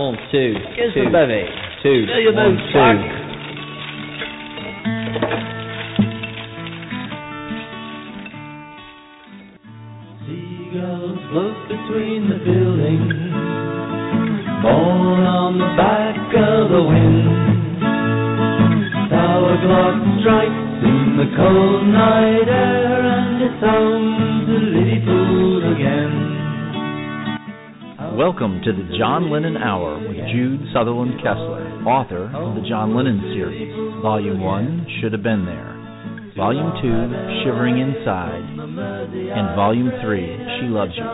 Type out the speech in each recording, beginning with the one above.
One, two, Kiss two, the baby. two, Fill your one, two. Welcome to the John Lennon Hour with Jude Southerland Kessler, author of the John Lennon series. Volume 1, Should Have Been There. Volume 2, Shivering Inside. And Volume 3, She Loves You.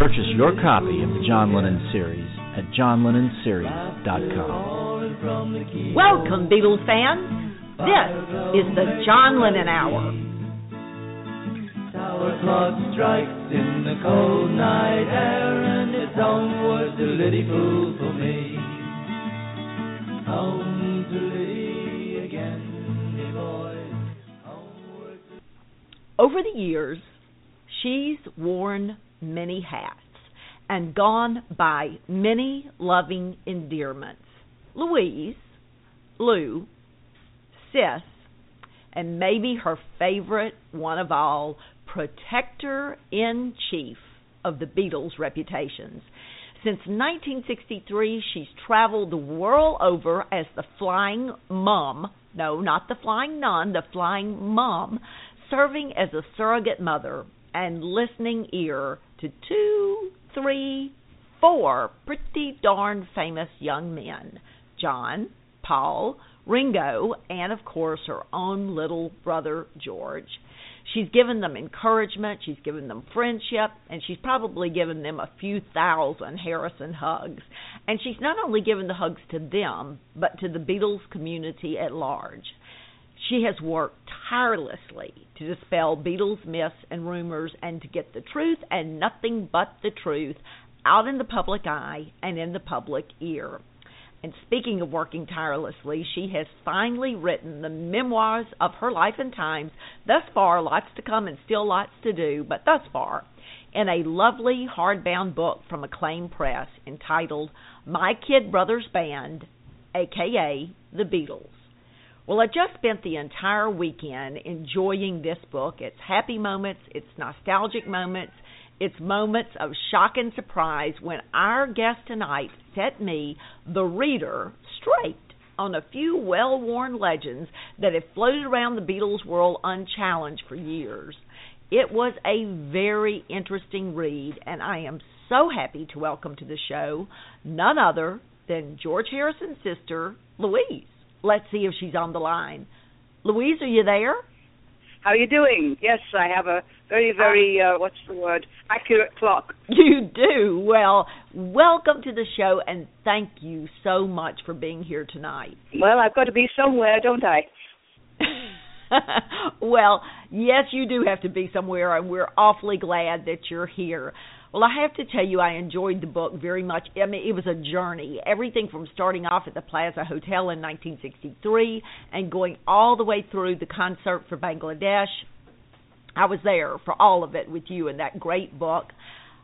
Purchase your copy of the John Lennon series at johnlennonseries.com. Welcome, Beatles fans. This is the John Lennon Hour. Tower clock strikes in the cold night air, Liverpool for me. Home to Liddy again, me to Over the years, she's worn many hats and gone by many loving endearments. Louise, Lou, Sis, and maybe her favorite one of all, protector in chief of the Beatles' reputations. Since 1963, she's traveled the world over as the Flying Mum. No, not the Flying Nun, the Flying Mum, serving as a surrogate mother and listening ear to two, three, four pretty darn famous young men John, Paul, Ringo, and of course her own little brother George. She's given them encouragement, she's given them friendship, and she's probably given them a few thousand Harrison hugs. And she's not only given the hugs to them, but to the Beatles community at large. She has worked tirelessly to dispel Beatles myths and rumors and to get the truth and nothing but the truth out in the public eye and in the public ear. And speaking of working tirelessly, she has finally written the memoirs of her life and times. Thus far, lots to come and still lots to do, but thus far, in a lovely hardbound book from Acclaim Press entitled My Kid Brothers Band, aka The Beatles. Well, I just spent the entire weekend enjoying this book. It's happy moments, it's nostalgic moments, it's moments of shock and surprise when our guest tonight set me, the reader, straight on a few well worn legends that have floated around the Beatles world unchallenged for years. It was a very interesting read, and I am so happy to welcome to the show none other than George Harrison's sister, Louise. Let's see if she's on the line. Louise, are you there? How are you doing? Yes, I have a very, very uh, what's the word? Accurate clock. You do. Well, welcome to the show and thank you so much for being here tonight. Well, I've got to be somewhere, don't I? well, yes, you do have to be somewhere, and we're awfully glad that you're here. Well, I have to tell you, I enjoyed the book very much. I mean, it was a journey. Everything from starting off at the Plaza Hotel in 1963 and going all the way through the concert for Bangladesh. I was there for all of it with you in that great book.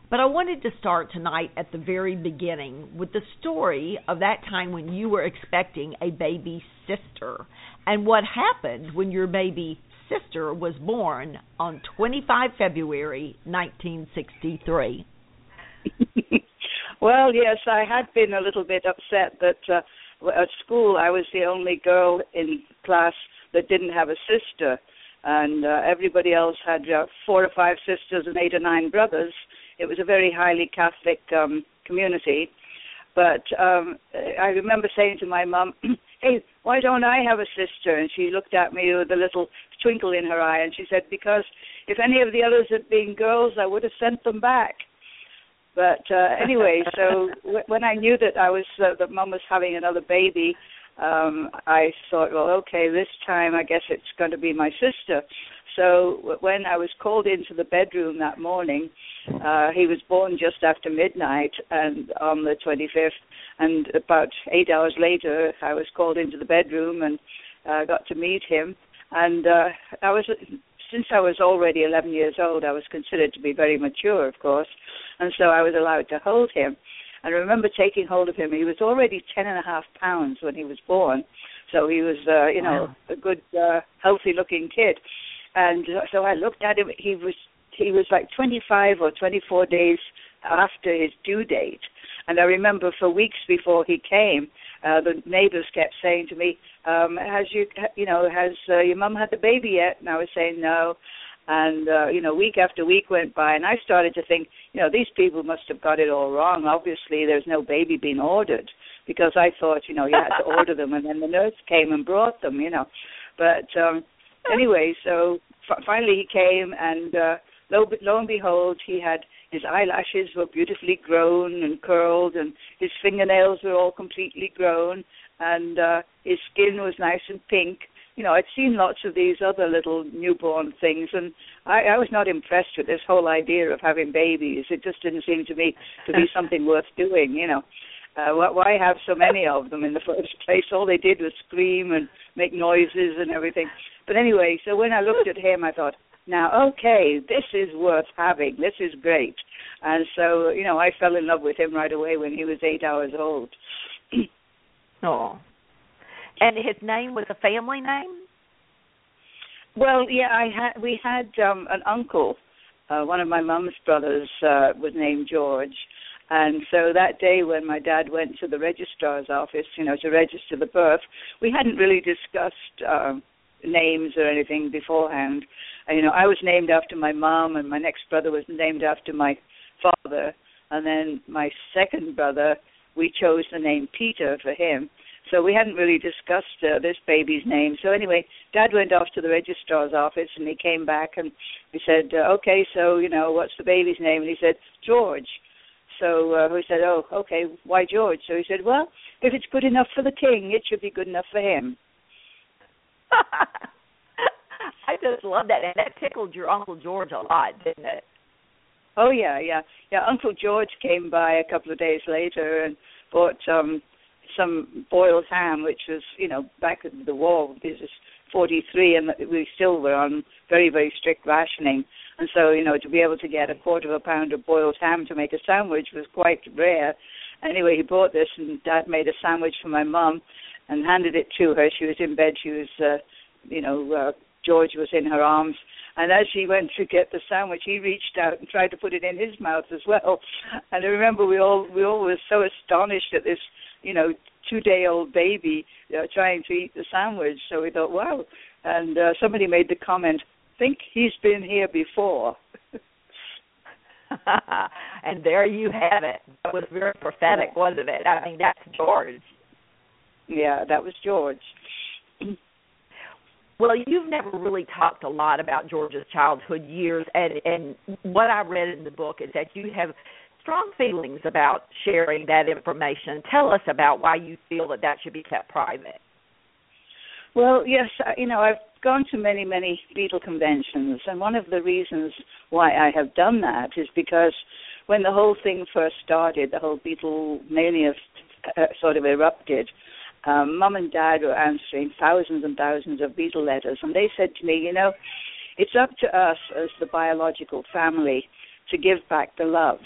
But I wanted to start tonight at the very beginning with the story of that time when you were expecting a baby sister and what happened when your baby sister was born on 25 February 1963. well, yes, I had been a little bit upset that uh, at school I was the only girl in class that didn't have a sister, and uh, everybody else had uh, four or five sisters and eight or nine brothers. It was a very highly Catholic um, community. But um, I remember saying to my mom, "Hey, why don't I have a sister?" And she looked at me with a little twinkle in her eye, and she said, "Because if any of the others had been girls, I would have sent them back." But uh, anyway, so w- when I knew that I was uh, that mom was having another baby, um, I thought, well, okay, this time I guess it's going to be my sister. So when I was called into the bedroom that morning, uh, he was born just after midnight, and on the 25th, and about eight hours later, I was called into the bedroom and uh, got to meet him. And uh, I was, since I was already 11 years old, I was considered to be very mature, of course, and so I was allowed to hold him. And I remember taking hold of him. He was already ten and a half pounds when he was born, so he was, uh, you know, Wow. a good, uh, healthy-looking kid. And uh, so I looked at him. He was he was like 25 or 24 days after his due date. And I remember for weeks before he came, uh, the neighbors kept saying to me, um, "Has you, you know, has uh, your mum had the baby yet?" And I was saying no. And uh, you know, week after week went by, and I started to think, you know, these people must have got it all wrong. Obviously, there's no baby being ordered because I thought, you know, you had to order them, and then the nurse came and brought them, you know. But um anyway, so f- finally he came, and uh, lo, lo and behold, he had his eyelashes were beautifully grown and curled, and his fingernails were all completely grown, and uh, his skin was nice and pink. You know, I'd seen lots of these other little newborn things, and I, I was not impressed with this whole idea of having babies. It just didn't seem to me to be something worth doing. You know, uh, why have so many of them in the first place? All they did was scream and make noises and everything. But anyway, so when I looked at him, I thought, now, okay, this is worth having. This is great. And so, you know, I fell in love with him right away when he was eight hours old. Oh. And his name was a family name? Well, yeah, I had we had um an uncle, uh one of my mum's brothers uh was named George. And so that day when my dad went to the registrar's office, you know, to register the birth, we hadn't really discussed um names or anything beforehand. Uh, you know, I was named after my mom and my next brother was named after my father and then my second brother we chose the name Peter for him. So we hadn't really discussed uh, this baby's name. So anyway, Dad went off to the registrar's office and he came back and he said, uh, "Okay, so you know what's the baby's name?" And he said, "George." So uh, we said, "Oh, okay. Why George?" So he said, "Well, if it's good enough for the king, it should be good enough for him." I just love that, and that tickled your Uncle George a lot, didn't it? Oh yeah, yeah, yeah. Uncle George came by a couple of days later and bought um some boiled ham, which was you know back at the war. This is 43, and we still were on very very strict rationing, and so you know to be able to get a quarter of a pound of boiled ham to make a sandwich was quite rare. Anyway, he bought this, and Dad made a sandwich for my mum and handed it to her. She was in bed. She was, uh, you know, uh, George was in her arms. And as she went to get the sandwich, he reached out and tried to put it in his mouth as well. And I remember we all we all were so astonished at this, you know, two day old baby uh, trying to eat the sandwich. So we thought, wow. And uh, somebody made the comment, "Think he's been here before." and there you have it. That was very prophetic, wasn't it? I mean, that's George. Yeah, that was George. Well, you've never really talked a lot about George's childhood years, and and what I read in the book is that you have strong feelings about sharing that information. Tell us about why you feel that that should be kept private. Well, yes, you know, I've gone to many, many Beatle conventions, and one of the reasons why I have done that is because when the whole thing first started, the whole Beatle mania uh, sort of erupted. Um, Mum and Dad were answering thousands and thousands of Beatle letters, and they said to me, you know, it's up to us as the biological family to give back the love,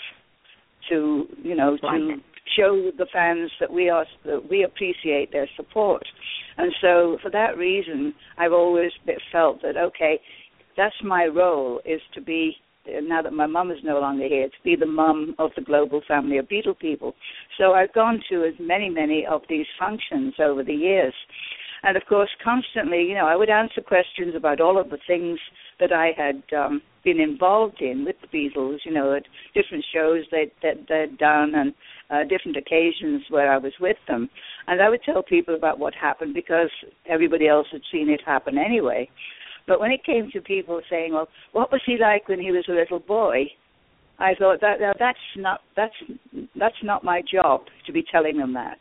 to you know, to show the fans that we are that we appreciate their support. And so, for that reason, I've always felt that okay, that's my role is to be now that my mum is no longer here to be the mum of the global family of Beatle people. So I've gone to as many many of these functions over the years. And of course, constantly, you know, I would answer questions about all of the things that I had um, been involved in with the Beatles, you know, at different shows that that they'd done and uh, different occasions where I was with them. And I would tell people about what happened because everybody else had seen it happen anyway. But when it came to people saying, "Well, what was he like when he was a little boy?" I thought that now that's not that's that's not my job to be telling them that.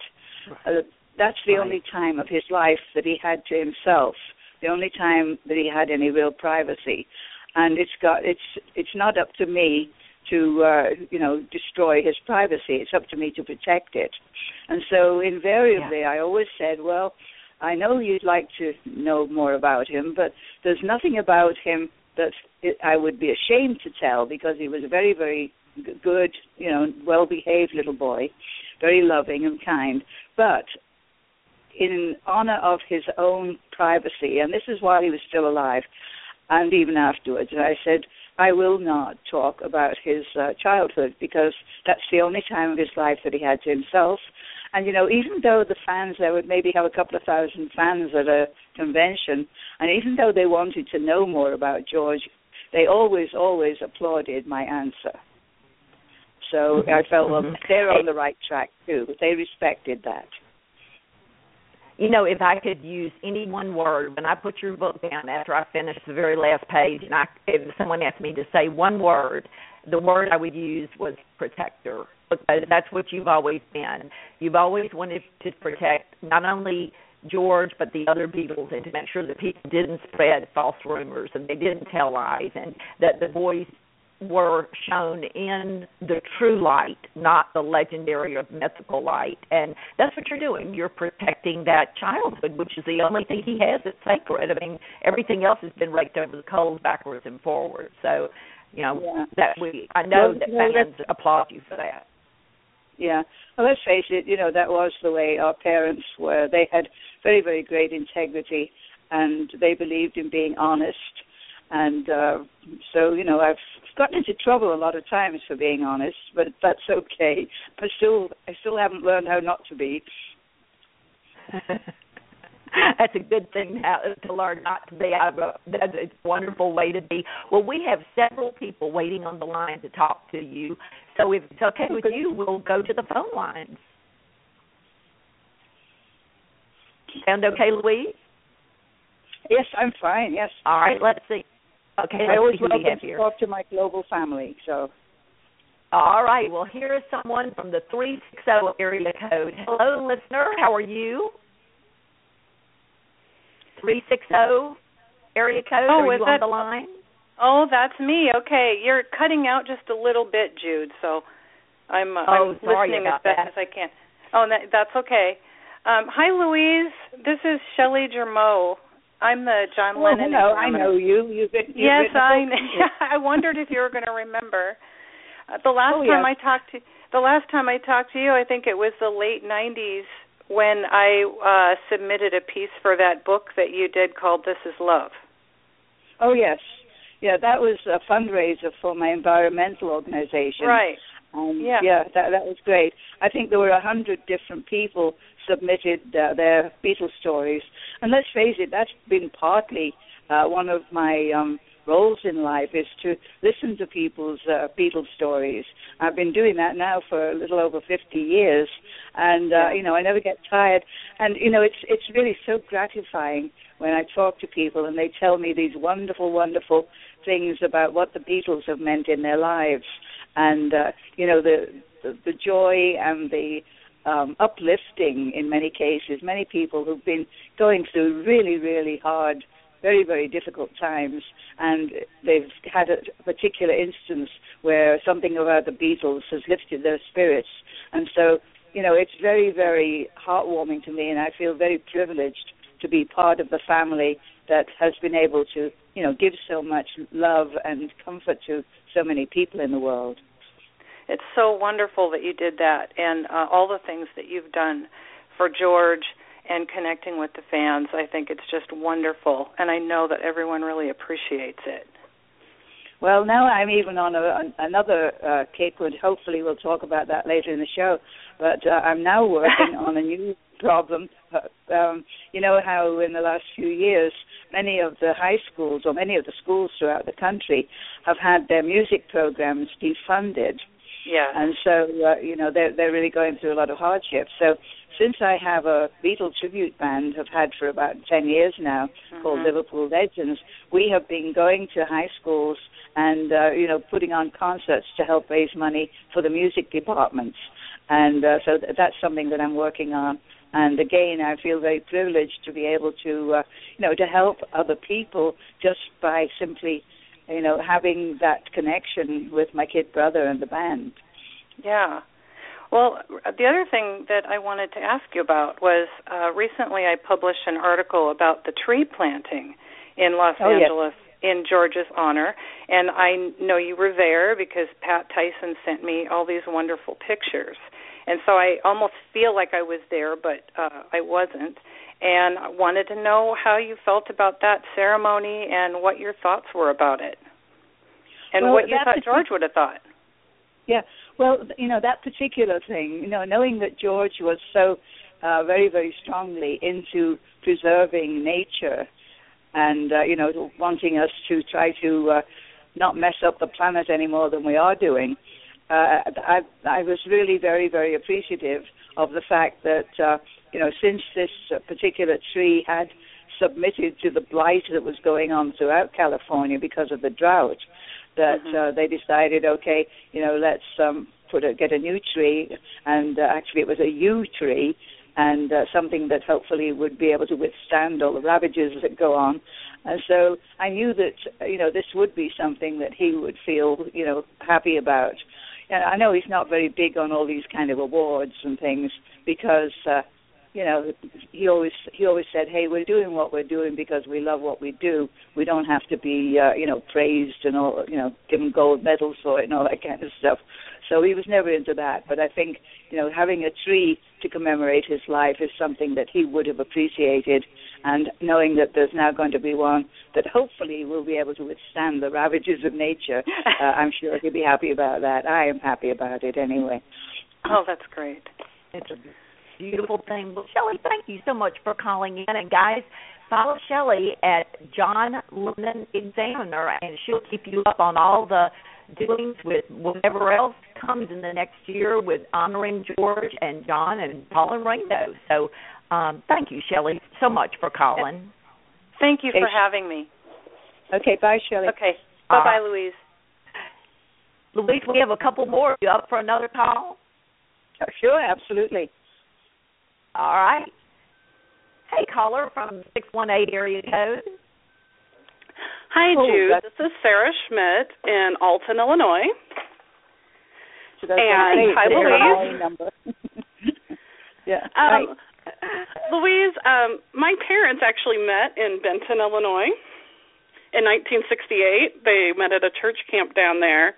Uh, that's the Right. only time of his life that he had to himself. The only time that he had any real privacy, and it's got it's it's not up to me to uh, you know destroy his privacy. It's up to me to protect it. And so invariably, I always said, well, I know you'd like to know more about him, but there's nothing about him that I would be ashamed to tell because he was a very very good, you know, well-behaved little boy, very loving and kind, but in honor of his own privacy, and this is while he was still alive, and even afterwards, And I said, I will not talk about his uh, childhood because that's the only time of his life that he had to himself. And you know, even though the fans there would maybe have a couple of thousand fans at a convention, and even though they wanted to know more about George, they always, always applauded my answer. So I felt well, they're on the right track too. They respected that. You know, if I could use any one word when I put your book down after I finished the very last page, and I, if someone asked me to say one word, the word I would use was protector because that's what you've always been. You've always wanted to protect not only George but the other Beatles and to make sure that people didn't spread false rumors and they didn't tell lies and that the boys were shown in the true light, not the legendary or mythical light. And that's what you're doing. You're protecting that childhood, which is the only thing he has that's sacred. I mean, everything else has been raked over the coals backwards and forwards. So, you know, Yeah. that we I know Well, that well, fans applaud you for that. Yeah. Well, let's face it, you know, that was the way our parents were. They had very, very great integrity and they believed in being honest. And uh, so, you know, I've gotten into trouble a lot of times for being honest, but that's okay. I still, I still haven't learned how not to be. That's a good thing now to learn not to be. I, that's a wonderful way to be. Well, we have several people waiting on the line to talk to you. So if it's okay with you, we'll go to the phone lines. Sound okay, Louise? Yes, I'm fine. Yes. All right, let's see. Okay, I always see who we to here. talk to my global family. So, All right, well, here is someone from the 360 area code. Hello, listener. How are you? 360 area code. Oh, are is you on that- the line? Oh, that's me. Okay, you're cutting out just a little bit, Jude. So I'm uh, Oh, I'm listening as best that. as I can. Oh, that, that's okay. Um, hi, Louise. This is Shelly Germeau. I'm the John oh, Lennon. hello. I know you. You've been. You've Yes, I. I wondered if you were going to remember. Uh, the last Oh, time yes. I talked to the last time I talked to you, I think it was the late '90s when I uh submitted a piece for that book that you did called "This Is Love." Oh yes, yeah. That was a fundraiser for my environmental organization. Right. Um, Yeah. yeah, that that was great. I think there were a hundred different people submitted uh, their Beatles stories, and let's face it, that's been partly uh, one of my um, roles in life is to listen to people's uh, Beatles stories. I've been doing that now for a little over 50 years, and uh, you know I never get tired. And you know it's it's really so gratifying when I talk to people and they tell me these wonderful, wonderful things about what the Beatles have meant in their lives, and uh, you know the, the the joy and the um, uplifting in many cases. Many people who've been going through really, really hard, very, very difficult times, and they've had a particular instance where something about the Beatles has lifted their spirits, and so you know it's very, very heartwarming to me, and I feel very privileged to be part of the family that has been able to, you know, give so much love and comfort to so many people in the world. It's so wonderful that you did that and uh, all the things that you've done for George and connecting with the fans. I think it's just wonderful, and I know that everyone really appreciates it. Well, now I'm even on a, another uh, kick, and hopefully we'll talk about that later in the show. But uh, I'm now working on a new problem. Uh, um, you know how in the last few years, many of the high schools or many of the schools throughout the country have had their music programs defunded. Yeah. and so uh, you know they're they're really going through a lot of hardship. So since I have a Beatle tribute band, I've had for about ten years now, called Mhm. Liverpool Legends, we have been going to high schools and uh, you know putting on concerts to help raise money for the music departments, and uh, so th- that's something that I'm working on. And again, I feel very privileged to be able to uh, you know to help other people just by simply you know having that connection with my kid brother and the band. Yeah. Well, the other thing that I wanted to ask you about was uh, recently I published an article about the tree planting in Los Oh, yes. Angeles in George's honor, and I know you were there because Pat Tyson sent me all these wonderful pictures, and so I almost feel like I was there, but uh, I wasn't. And I wanted to know how you felt about that ceremony and what your thoughts were about it, and well, what you thought George would have thought. Yeah, well, you know that particular thing, you know, knowing that George was so uh, very, very strongly into preserving nature, and uh, you know, wanting us to try to uh, not mess up the planet any more than we are doing. Uh, I, I was really very, very appreciative of the fact that uh, you know, since this uh, particular tree had submitted to the blight that was going on throughout California because of the drought, that mm-hmm. uh, they decided, okay, you know, let's um, put a, get a new tree, and uh, actually it was a yew tree, and uh, something that hopefully would be able to withstand all the ravages that go on. And so I knew that you know this would be something that he would feel you know happy about. And I know he's not very big on all these kind of awards and things because uh, you know he always he always said hey we're doing what we're doing because we love what we do. We don't have to be uh, you know praised and all you know given gold medals for it and all that kind of stuff. So he was never into that. But i think you know having a tree to commemorate his life is something that he would have appreciated. And knowing that there's now going to be one that hopefully will be able to withstand the ravages of nature uh, i'm sure he'll be happy about that. I am happy about it anyway. Oh that's great. It's a beautiful thing. Well, Shelly, thank you so much for calling in. And guys, follow Shelly at John Lennon Examiner, and she'll keep you up on all the doings with whatever else comes in the next year with honoring George and John and Paul and Ringo. So, um, thank you, Shelly, so much for calling. Thank you for having me. Okay, bye, Shelly. Okay, bye, bye, Louise. Louise, we have a couple more. Of you up for another call? Sure, absolutely. All right. Hey, caller from 618 area code. Hi, Oh, Jude. that's- This is Sarah Schmidt in Alton, Illinois. And great. hi, There's Louise. number. yeah. Um, hi. Louise, um, my parents actually met in Benton, Illinois in 1968. They met at a church camp down there.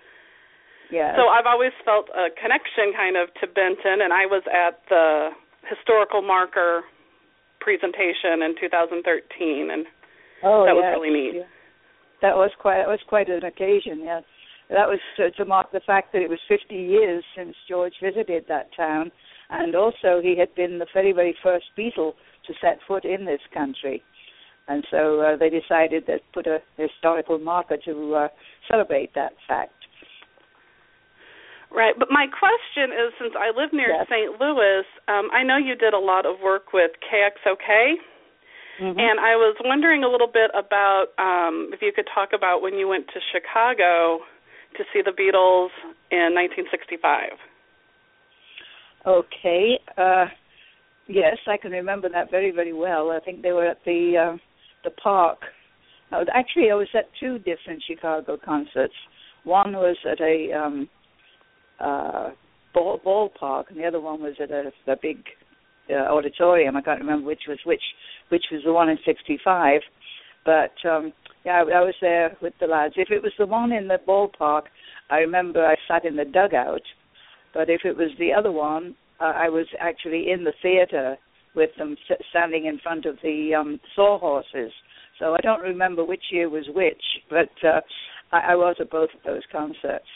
Yeah. So I've always felt a connection kind of to Benton, and I was at the historical marker presentation in 2013, and oh, that was yes, really neat. yeah. That was quite that was quite an occasion. Yeah. That was to, to mark the fact that it was 50 years since George visited that town, and also he had been the very very first Beatle to set foot in this country. And so uh, they decided to put a historical marker to uh, celebrate that fact. Right, but my question is since I live near Yes. St. Louis, um, I know you did a lot of work with KXOK, Mhm. and I was wondering a little bit about um, if you could talk about when you went to Chicago to see the Beatles in 1965. Okay. Uh, yes, I can remember that very, very well. I think they were at the uh, the park. Uh, actually, I was at two different Chicago concerts. One was at a um, uh, ball ballpark, and the other one was at a, a big uh, auditorium. I can't remember which was which. Which was the one in '65. But um, yeah, I, I was there with the lads. If it was the one in the ballpark, I remember I sat in the dugout but if it was the other one, uh, I was actually in the theater with them standing in front of the um, sawhorses. So I don't remember which year was which, but uh, I, I was at both of those concerts.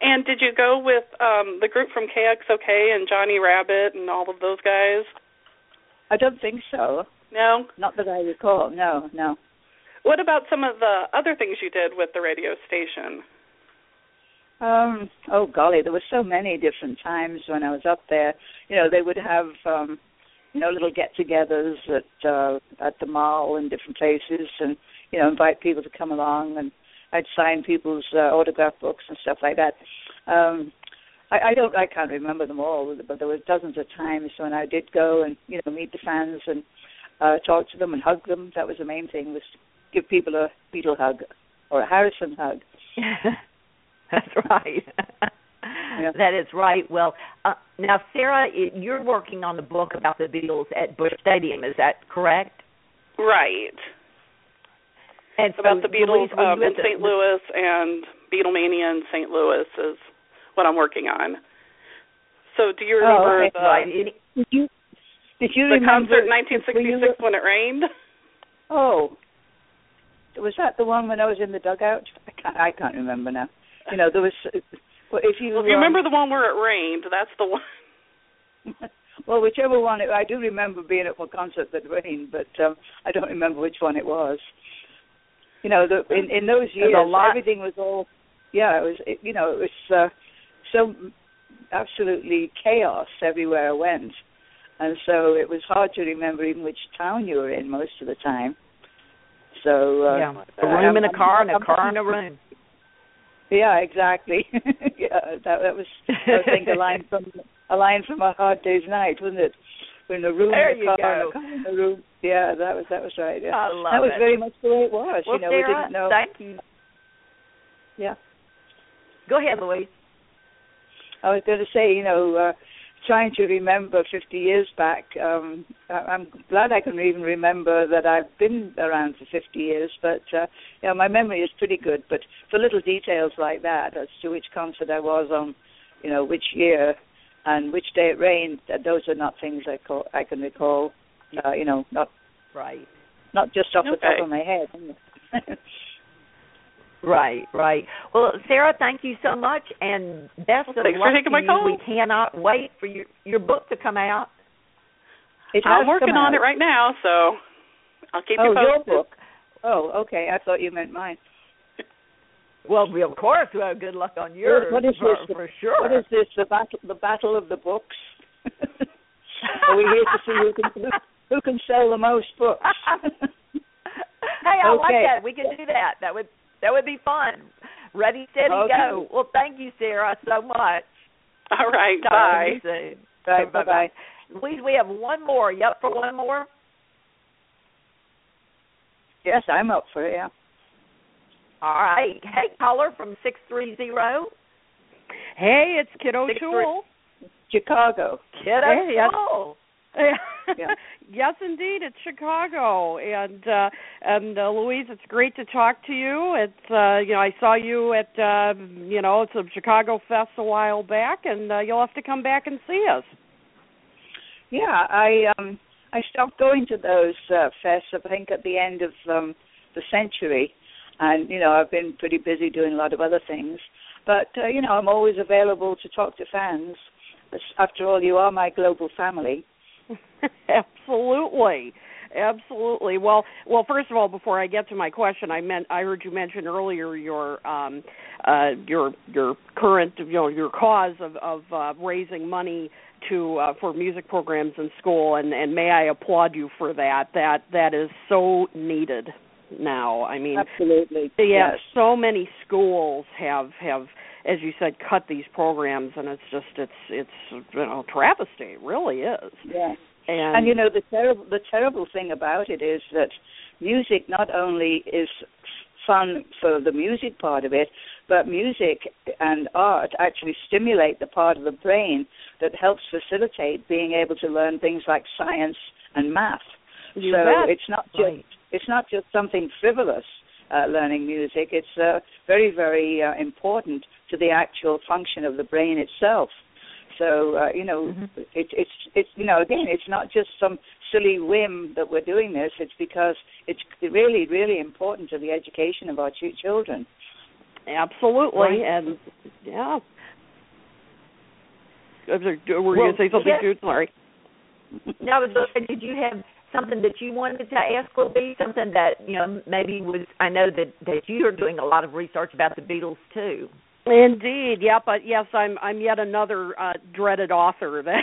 And did you go with um, the group from KXOK and Johnny Rabbitt and all of those guys? I don't think so. No. Not that I recall. No, no. What about some of the other things you did with the radio station? Um, oh golly, there were so many different times when I was up there. You know, they would have um you know, little get togethers at uh at the mall and different places and, you know, invite people to come along and I'd sign people's uh, autograph books and stuff like that. Um I, I don't I can't remember them all, but there were dozens of times when I did go and, you know, meet the fans and uh talk to them and hug them. That was the main thing was give people a Beatle hug or a Harrison hug. That's right. That is right. Well, uh, now Sarah, i- you're working on the book about the Beatles at Busch Stadium. Is that correct? Right. And so about the Beatles were um, in the- St. Louis and Beatlemania in St. Louis is what I'm working on. So, do you Oh, remember okay. the Right. Did you did you the remember concert in 1966 when it rained? Oh, was that the one when I was in the dugout? I can't, I can't remember now. You know, there was. Well, if you Well, if you um, remember the one where it rained, that's the one. well, whichever one. It, I do remember being at one concert that rained, but um, I don't remember which one it was. You know, the, in in those years, everything was all. Yeah, it was. It, you know, it was uh, so absolutely chaos everywhere I went, and so it was hard to remember even which town you were in most of the time. So uh, yeah, a uh, room in a car and a car in a room. Yeah, exactly. yeah, that that was I think a line from a line from a hard day's night, wasn't it? In a room There in a you car, go. in a room. Yeah, that was that was right. Yeah. I love that was it. very much the way it was. well, you know, we didn't know. thank you. Yeah. Go ahead, Louise. I was going to say, you know, uh, trying to remember 50 years back. Um, I- I'm glad I can even remember that I've been around for 50 years, but uh, you know, my memory is pretty good. But for little details like that, as to which concert I was on, you know, which year and which day it rained, uh, those are not things I call I can recall. Uh, you know, not Right. not just off the top of my head. Right, right. Well, Sarah, thank you so much, and best Well, of thanks for luck taking to my you. call. We cannot wait for your your book to come out. It I'm working come on out. it right now, so I'll keep Oh, you your posted. book. Oh, okay. I thought you meant mine. Well, we, of course, well, good luck on yours what is for, this? for sure. What is this? The battle, the battle of the books. Are we here to see who can who, who can sell the most books? hey, I like that. We can do that. That would that would be fun. Ready, steady, Okay. go. Well, thank you, Sarah, so much. All right, Talk bye. to you soon. Bye Bye-bye. bye. Louise, we have one more. You up for one more? Yes, I'm up for it. Yeah. All right. Hey, caller from six three zero. Hey, it's Kid Six O'Toole. Chicago. Kiddo. Hey, yes. Yeah. yes, indeed, it's Chicago, and uh, and uh, Louise, it's great to talk to you. It's uh, you know I saw you at uh, you know it's a Chicago Fest a while back, and uh, you'll have to come back and see us. Yeah, I um I stopped going to those uh, fests. I think at the end of um the century, and you know I've been pretty busy doing a lot of other things. But uh, you know I'm always available to talk to fans. After all, you are my global family. absolutely absolutely well well first of all before i get to my question i meant i heard you mention earlier your um uh your your current you know your cause of of uh raising money to uh for music programs in school and and may i applaud you for that that that is so needed now i mean Absolutely. yeah Yes. so many schools have have as you said cut these programs and it's just it's it's you know travesty it really is Yeah. and, And you know the terrible the terrible thing about it is that music not only is fun for the music part of it, but music and art actually stimulate the part of the brain that helps facilitate being able to learn things like science and math. You so bet. it's not just Right. It's not just something frivolous uh, learning music. It's uh, very very uh, important to the actual function of the brain itself. So uh, you know, Mhm. it, it's it's you know again, it's not just some silly whim that we're doing this. It's because it's really really important to the education of our ch- children. Absolutely, Right. and yeah. Uh, Were you Well, going to say something, yeah. Jude? Sorry. No, I was gonna say, did you have something that you wanted to ask Louise? Something that you know maybe was. I know that that you are doing a lot of research about the Beatles too. Indeed, yeah, but yes, I'm I'm yet another uh, dreaded author that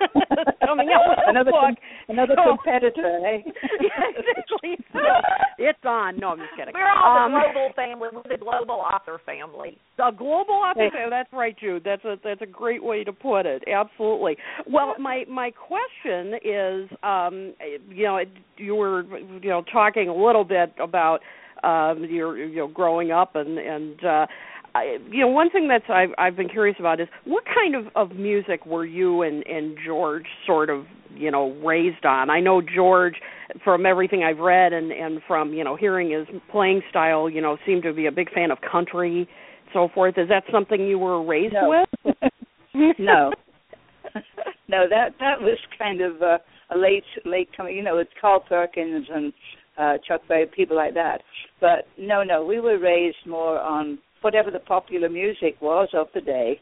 coming out with a another book. com- another So- competitor, eh? yeah, exactly. So, it's on. No, I'm just kidding. We're all Um, the global family. We're the global author family. The global author. Hey. That's right, Jude. That's a that's a great way to put it. Absolutely. Well, my my question is, um, you know, you were you know talking a little bit about um, your you know growing up and and uh, I, you know one thing that's I've I've been curious about is what kind of of music were you and and George sort of you know raised on. I know George, from everything I've read and and from you know hearing his playing style, you know, seemed to be a big fan of country, so forth. Is that something you were raised no. with? no, no, that that was kind of uh, a late late coming. You know, it's Carl Perkins and uh, Chuck Berry, people like that. But no, no, we were raised more on whatever the popular music was of the day.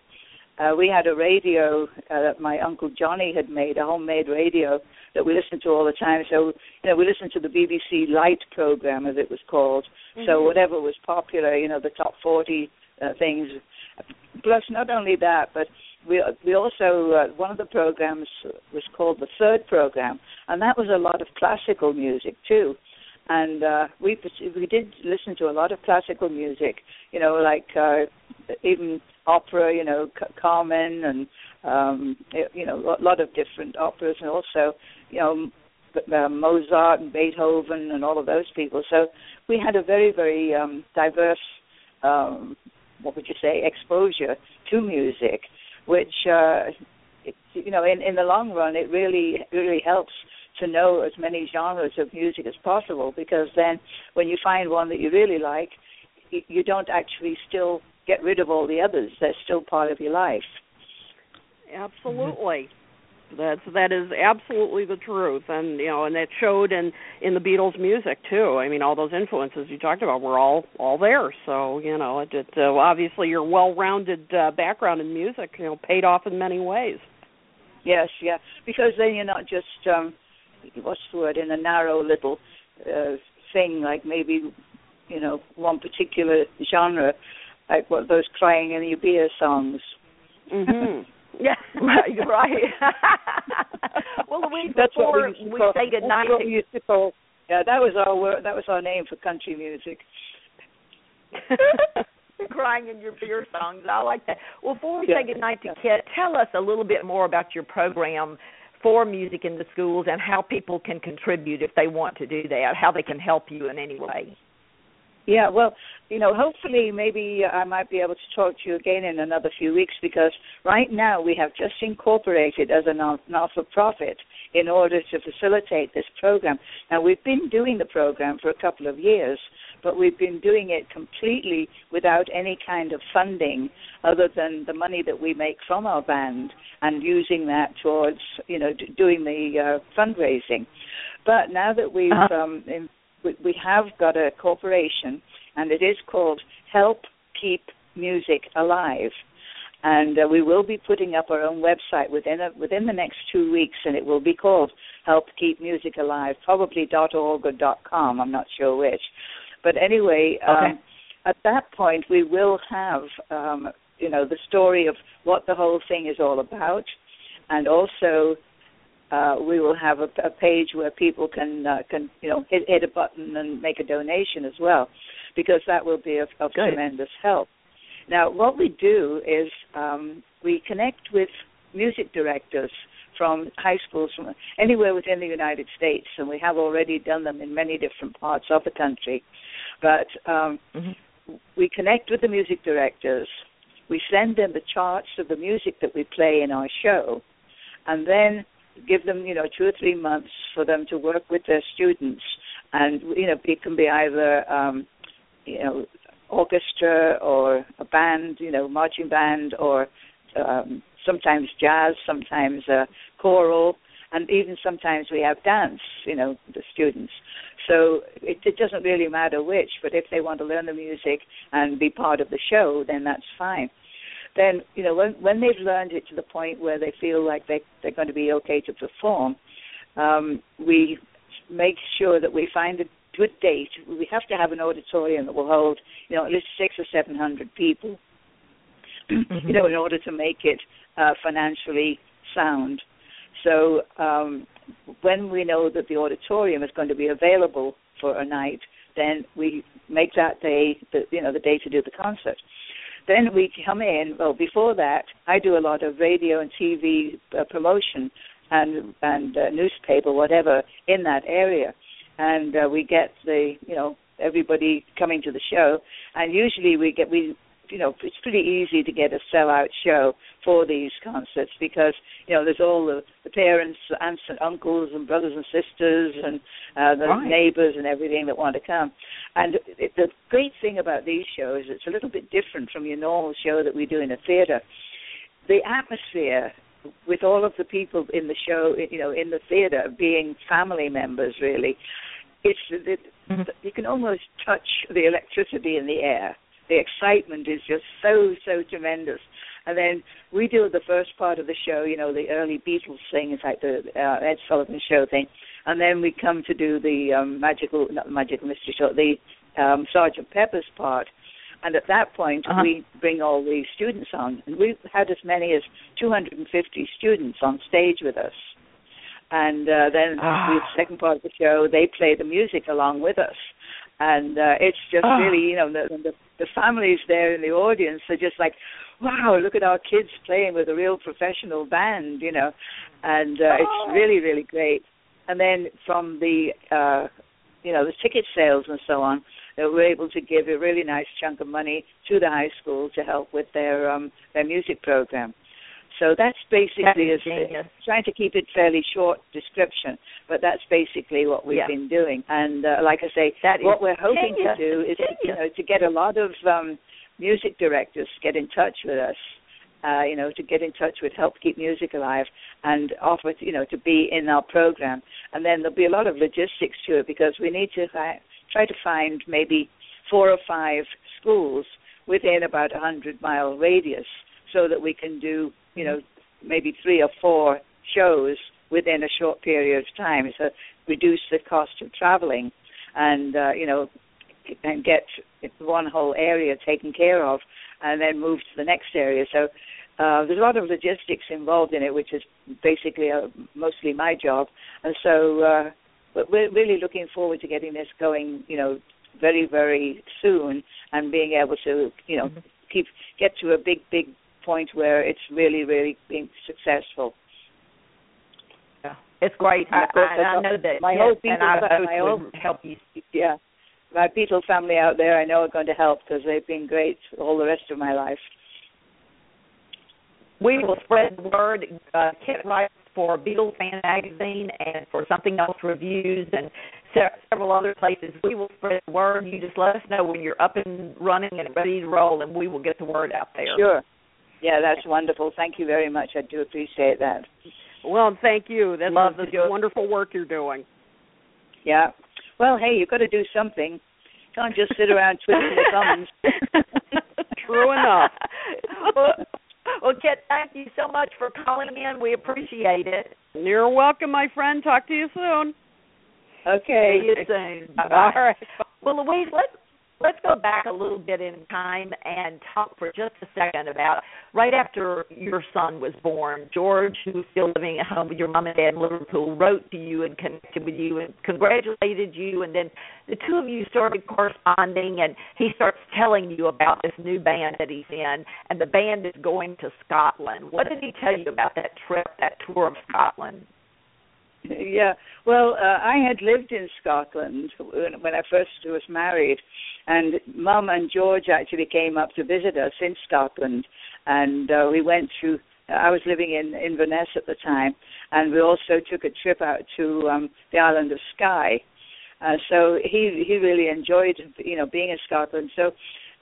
Uh, we had a radio uh, that my uncle Johnny had made, a homemade radio that we listened to all the time. So, you know, we listened to the BBC Light program, as it was called. Mm-hmm. So, whatever was popular, you know, the top 40 uh, things. Plus, not only that, but we we also uh, one of the programs was called the third program, and that was a lot of classical music too and uh, we we did listen to a lot of classical music, you know, like uh, even opera, you know, Carmen, and um, you know, a lot of different operas, and also, you know, uh, Mozart and Beethoven and all of those people. So we had a very very um, diverse, um, what would you say, exposure to music, which uh, it, you know, in in the long run, it really really helps to know as many genres of music as possible because then when you find one that you really like, you don't actually still get rid of all the others. They're still part of your life. Absolutely. That's that is absolutely the truth, and you know, and that showed in in the Beatles' music too. I mean, all those influences you talked about were all all there. So you know, it, it uh, obviously your well-rounded uh, background in music, you know, paid off in many ways. Yes, yeah, because then you're not just um what's the word in a narrow little uh, thing like maybe you know one particular genre like what those crying in your beer songs Mm-hmm. yeah right right well Louise, that's before we, we say goodnight what we used to call yeah that was our word that was our name for country music crying in your beer songs. I like that. Well, before we yeah. say goodnight to Kit, tell us a little bit more about your program for music in the schools and how people can contribute if they want to do that, how they can help you in any way. Yeah, well, you know, hopefully maybe I might be able to talk to you again in another few weeks because right now we have just incorporated as a non for profit in order to facilitate this program. Now, we've been doing the program for a couple of years, but we've been doing it completely without any kind of funding other than the money that we make from our band and using that towards, you know, d- doing the uh, fundraising. But now that we've uh-huh. um, in, we, we have got a corporation, and it is called Help Keep Music Alive and uh, we will be putting up our own website within a, within the next two weeks, and it will be called Help Keep Music Alive, probably .org or .com. I'm not sure which, but anyway, um, at that point we will have um, you know the story of what the whole thing is all about, and also uh, we will have a, a, page where people can uh, can you know hit, hit, a button and make a donation as well, because that will be of, of tremendous help. Now, what we do is um, we connect with music directors from high schools from anywhere within the United States, and we have already done them in many different parts of the country. But um, mm-hmm. we connect with the music directors. We send them the charts of the music that we play in our show, and then give them, you know, two or three months for them to work with their students. And you know, it can be either, um, you know, orchestra or a band, you know, marching band, or um, sometimes jazz, sometimes uh, choral, and even sometimes we have dance, you know, the students. So it, it doesn't really matter which, but if they want to learn the music and be part of the show, then that's fine. Then, you know, when when they've learned it to the point where they feel like they they're going to be okay to perform, um, we make sure that we find a good date. We have to have an auditorium that will hold, you know, at least six or seven hundred people. You know, in order to make it uh, financially sound. So um, when we know that the auditorium is going to be available for a night, then we make that day, the, you know, the day to do the concert. Then we come in. Well, before that, I do a lot of radio and TV uh, promotion and and uh, newspaper, whatever, in that area and uh, we get the you know everybody coming to the show, and usually we get we you know it's pretty easy to get a sellout show for these concerts because you know there's all the, the parents, aunts and uncles and brothers and sisters and uh, the Right. neighbors and everything that want to come. And it, the great thing about these shows, it's a little bit different from your normal show that we do in a theater. The atmosphere with all of the people in the show, you know, in the theater being family members, really, it's it, you can almost touch the electricity in the air. The excitement is just so so tremendous. And then we do the first part of the show, you know, the early Beatles thing, in fact, the uh, Ed Sullivan Show thing, and then we come to do the um, magical, not the magical mystery show, the um, Sergeant Pepper's part. And at that point, Uh-huh. we bring all the students on, and we've had as many as 250 students on stage with us. And uh, then Ah. the second part of the show, they play the music along with us, and uh, it's just Ah. really, you know, the, the the families there in the audience are just like, wow, look at our kids playing with a real professional band, you know, and uh, Oh. it's really really great. And then from the uh, you know the ticket sales and so on, that we're able to give a really nice chunk of money to the high school to help with their um, their music program. So that's basically That is is- genius. trying to keep it fairly short description, but that's basically what we've Yeah. been doing. And uh, like I say, That what we're hoping genius. to do is you know to get a lot of um, music directors get in touch with us. Uh, you know, to get in touch with Help Keep Music Alive and offer, you know, to be in our program. And then there'll be a lot of logistics to it because we need to fi- try to find maybe four or five schools within about a hundred mile radius so that we can do, you know, maybe three or four shows within a short period of time. So reduce the cost of traveling and uh, you know and get one whole area taken care of and then move to the next area. So uh, there's a lot of logistics involved in it, which is basically uh, mostly my job. And so, uh, but we're really looking forward to getting this going, you know, very very soon, and being able to, you know, keep get to a big big point where it's really really being successful. Yeah. It's great. And I, I, I know that my yes, whole and Beatles I fa- my whole- help you. Yeah, my Beatle family out there, I know are going to help because they've been great all the rest of my life. We will spread the word. Uh, Kit writes for Beatles Fan Magazine and for Something Else Reviews and se- several other places. We will spread the word. You just let us know when you're up and running and ready to roll, and we will get the word out there. Sure. Yeah, that's wonderful. Thank you very much. I do appreciate that. Well, thank you. That's Love the- wonderful work you're doing. Yeah. Well, hey, you've got to do something. Can't just sit around twiddling your thumbs. True enough. well, well, Kit, thank you so much for calling in. We appreciate it. You're welcome, my friend. Talk to you soon. Okay. See you soon. Bye-bye. right. Well, Louise, let's let's go back a little bit in time and talk for just a second about right after your son was born. George, who was still living at home with your mom and dad in Liverpool, wrote to you and connected with you and congratulated you, and then the two of you started corresponding. And he starts telling you about this new band that he's in, and the band is going to Scotland. What did he tell you about that trip, that tour of Scotland? Yeah. Well, uh, I had lived in Scotland when, I first was married, and Mum and George actually came up to visit us in Scotland, and uh, we went to. I was living in Inverness at the time, and we also took a trip out to um, the island of Skye. Uh, so he he really enjoyed you know being in Scotland. So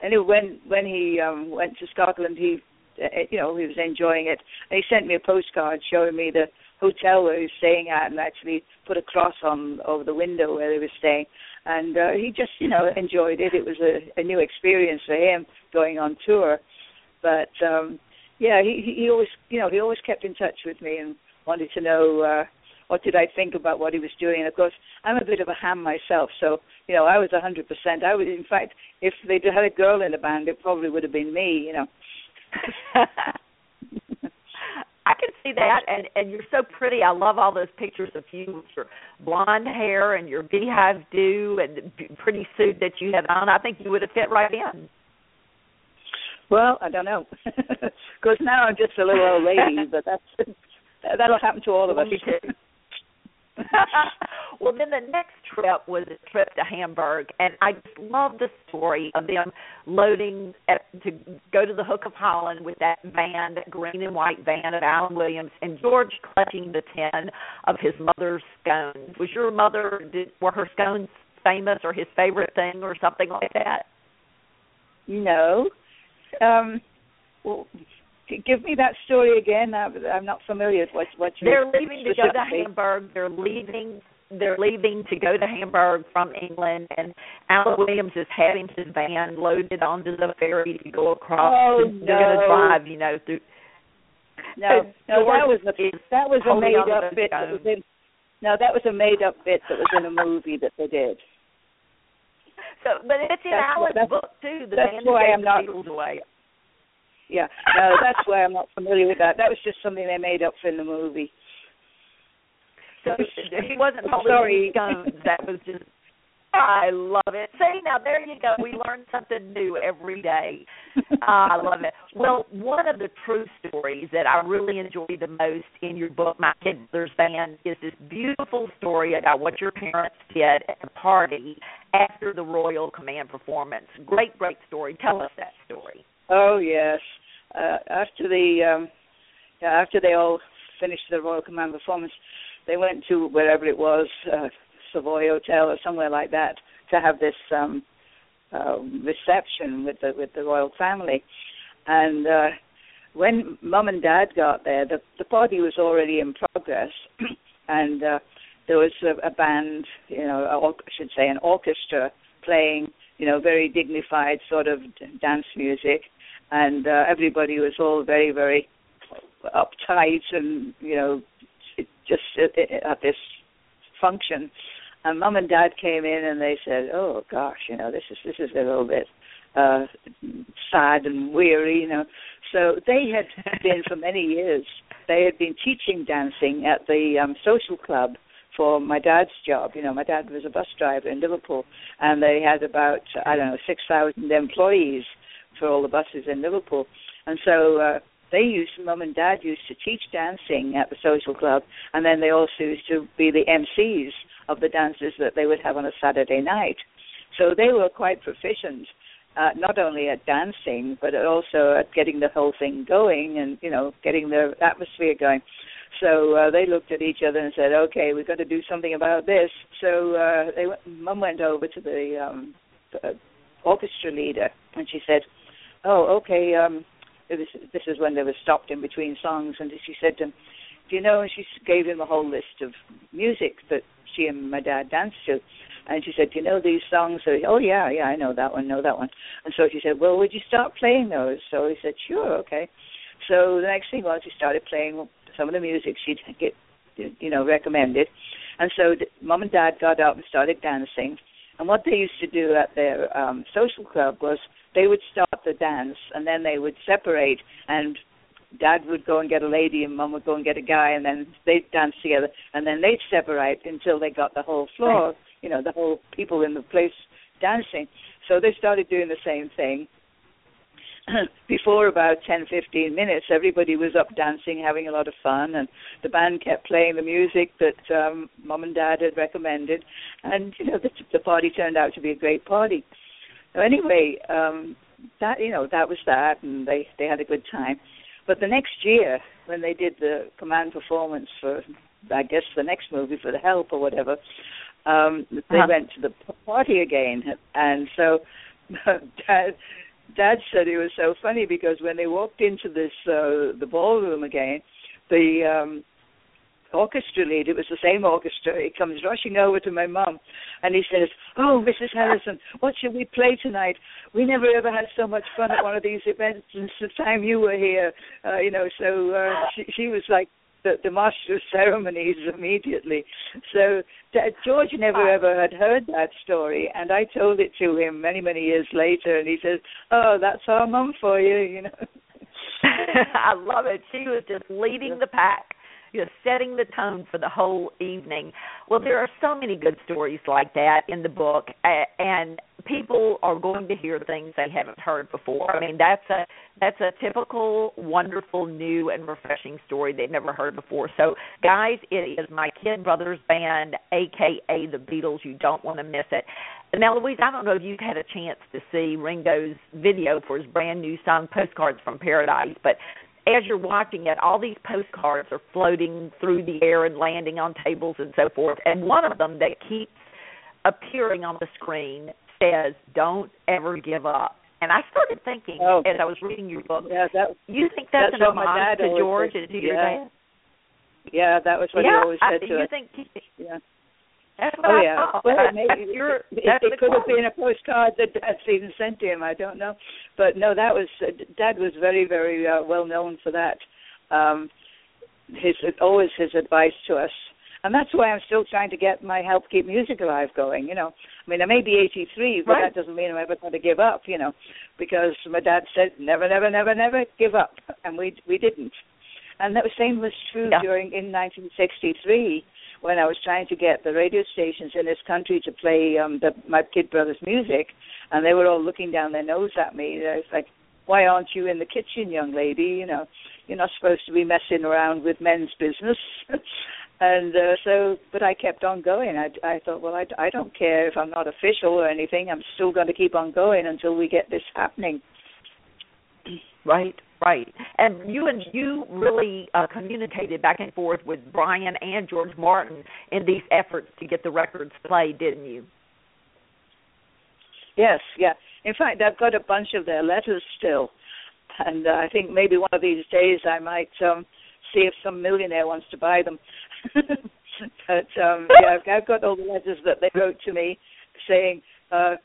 anyway, when when he um, went to Scotland, he uh, you know he was enjoying it. And he sent me a postcard showing me the hotel where he was staying at and actually put a cross on over the window where he was staying and uh, he just you know enjoyed it it was a, a new experience for him going on tour but um yeah he he always you know he always kept in touch with me and wanted to know uh what did I think about what he was doing? And of course, I'm a bit of a ham myself, so you know, I was hundred percent. I would, in fact, if they'd had a girl in the band, it probably would have been me. You know. I can see that, and and you're so pretty. I love all those pictures of you with your blonde hair and your beehive do and the pretty suit that you have on. I think you would have fit right in. Well, I don't know, because now I'm just a little old lady, but that's that'll happen to all of us. Me too. Well, then the next trip was a trip to Hamburg, and I just love the story of them loading at, to go to the Hook of Holland with that van, that green and white van of Alan Williams, and George clutching the tin of his mother's scones. Was your mother? Did, were her scones famous or his favorite thing or something like that? No. Um, well, give me that story again. I'm not familiar with what what you. They're leaving to go to Hamburg. They're leaving. They're leaving to go to Hamburg from England, and Alan Williams is having his van loaded onto the ferry to go across. Oh they're no! They're going to drive, you know, through. No, no, that was a that was a made up bit. That was in, no, that was a made up bit that was in a movie that they did. So, but it's in that's, Alan's that's, book too. The that's why I'm not. Away. Yeah, no, that's why I'm not familiar with that. That was just something they made up for in the movie. So he wasn't holding sorry. scones. That was just. I love it. See, now there you go. We learn something new every day. Uh, I love it. Well, one of the true stories that I really enjoy the most in your book, My Kid Brother's Band, is this beautiful story about what your parents did at the party after the Royal Command performance. Great, great story. Tell us that story. Oh yes. Uh, after the um, yeah, after they all finished the Royal Command performance, they went to wherever it was, uh, Savoy Hotel or somewhere like that, to have this um, uh, reception with the with the royal family. And uh, when Mum and Dad got there, the the party was already in progress, and uh, there was a, a band, you know, I should say, an orchestra playing, you know, very dignified sort of dance music and uh, everybody was all very very uptight and you know just at, at this function and mom and dad came in and they said oh gosh you know this is this is a little bit uh sad and weary you know so they had been for many years they had been teaching dancing at the um social club for my dad's job. You know, my dad was a bus driver in Liverpool, and they had about I don't know six thousand employees for all the buses in Liverpool. And so uh, they used, mum and dad used to teach dancing at the social club, and then they also used to be the MCs of the dances that they would have on a Saturday night. So they were quite proficient, uh, not only at dancing, but also at getting the whole thing going and, you know, getting the atmosphere going. So uh, they looked at each other and said, "Okay, we've got to do something about this." So uh, they, Mum went over to the um, uh, orchestra leader and she said, oh, okay, um, this, this is when they were stopped in between songs, and she said to him, do you know, and she gave him a whole list of music that she and my dad danced to. And she said, "Do you know these songs?" So, oh yeah, yeah, I know that one, know that one. And so she said, "Well, would you start playing those?" So he said, "Sure, okay." So the next thing was he started playing some of the music she'd get, you know, recommended. And so mom and dad got up and started dancing. And what they used to do at their um social club was they would start the dance and then they would separate and dad would go and get a lady and mom would go and get a guy and then they'd dance together and then they'd separate until they got the whole floor you know the whole people in the place dancing. So they started doing the same thing before about ten fifteen minutes everybody was up dancing having a lot of fun and the band kept playing the music that um mom and dad had recommended and you know the, the party turned out to be a great party so anyway, um, that you know that was that, and they they had a good time. But the next year, when they did the command performance for, I guess the next movie for the Help or whatever, um, they uh-huh. went to the party again, and so Dad, Dad said it was so funny because when they walked into this uh, the ballroom again, the um, orchestra lead. It was the same orchestra. He comes rushing over to my mum, and he says, "Oh, Mrs. Harrison, what shall we play tonight? We never ever had so much fun at one of these events since the time you were here." Uh, you know, so uh, she, she was like the, the master of ceremonies immediately. So George never ah. ever had heard that story, and I told it to him many many years later, and he says, "Oh, that's our mum for you," you know. I love it. She was just leading the pack you know, setting the tone for the whole evening. Well, there are so many good stories like that in the book, and people are going to hear things they haven't heard before. I mean, that's a that's a typical, wonderful, new and refreshing story they've never heard before. So, guys, it is my kid brothers band, aka the Beatles. You don't want to miss it. Now, Louise, I don't know if you've had a chance to see Ringo's video for his brand new song "Postcards from Paradise," but as you're watching it, all these postcards are floating through the air and landing on tables and so forth. And one of them that keeps appearing on the screen says, "Don't ever give up." And I started thinking oh. as I was reading your book, yeah, that, you think that's, that's an homage to George and to yeah. your dad? Yeah, that was what yeah, he always said I, to you us. Think, yeah. That's what oh I yeah. thought. Well, maybe your, it, it could have been a postcard that Dad even sent to him. I don't know, but no, that was uh, Dad was very, very uh, well known for that. Um, his always his advice to us, and that's why I'm still trying to get my Help Keep Music Alive going. You know, I mean, I may be 83, but Right. that doesn't mean I'm ever going to give up. You know, because my dad said never, never, never, never give up, and we we didn't. And that was same was true Yeah. during in 1963 when I was trying to get the radio stations in this country to play um the my kid brothers' music, and they were all looking down their nose at me. It's like, why aren't you in the kitchen, young lady? You know, you're not supposed to be messing around with men's business. and uh, so, but I kept on going. I, I thought, well, I, I don't care if I'm not official or anything. I'm still going to keep on going until we get this happening. Right, right. And you and you really uh, communicated back and forth with Brian and George Martin in these efforts to get the records played, didn't you? Yes, yeah. In fact, I've got a bunch of their letters still, and uh, I think maybe one of these days I might um see if some millionaire wants to buy them. but um yeah, I've, I've got all the letters that they wrote to me saying, uh,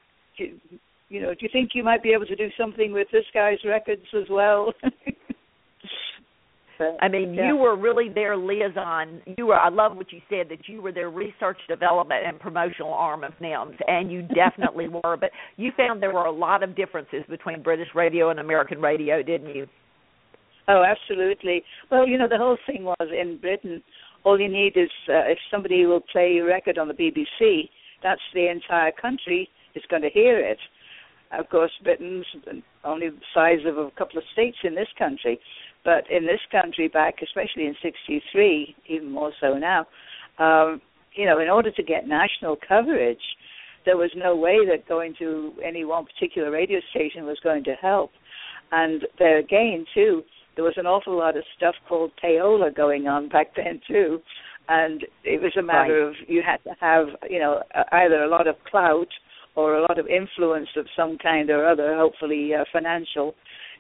you know, do you think you might be able to do something with this guy's records as well? But, I mean, yeah. you were really their liaison. You were. I love what you said that you were their research, development, and promotional arm of NEMS, and you definitely were. But you found there were a lot of differences between British radio and American radio, didn't you? Oh, absolutely. Well, you know, the whole thing was in Britain, all you need is uh, if somebody will play a record on the BBC, that's the entire country is going to hear it. Of course, Britain's only the size of a couple of states in this country, but in this country, back especially in '63, even more so now, um, you know, in order to get national coverage, there was no way that going to any one particular radio station was going to help. And there again, too, there was an awful lot of stuff called payola going on back then too, and it was a matter of you had to have you know either a lot of clout or a lot of influence of some kind or other, hopefully uh, financial.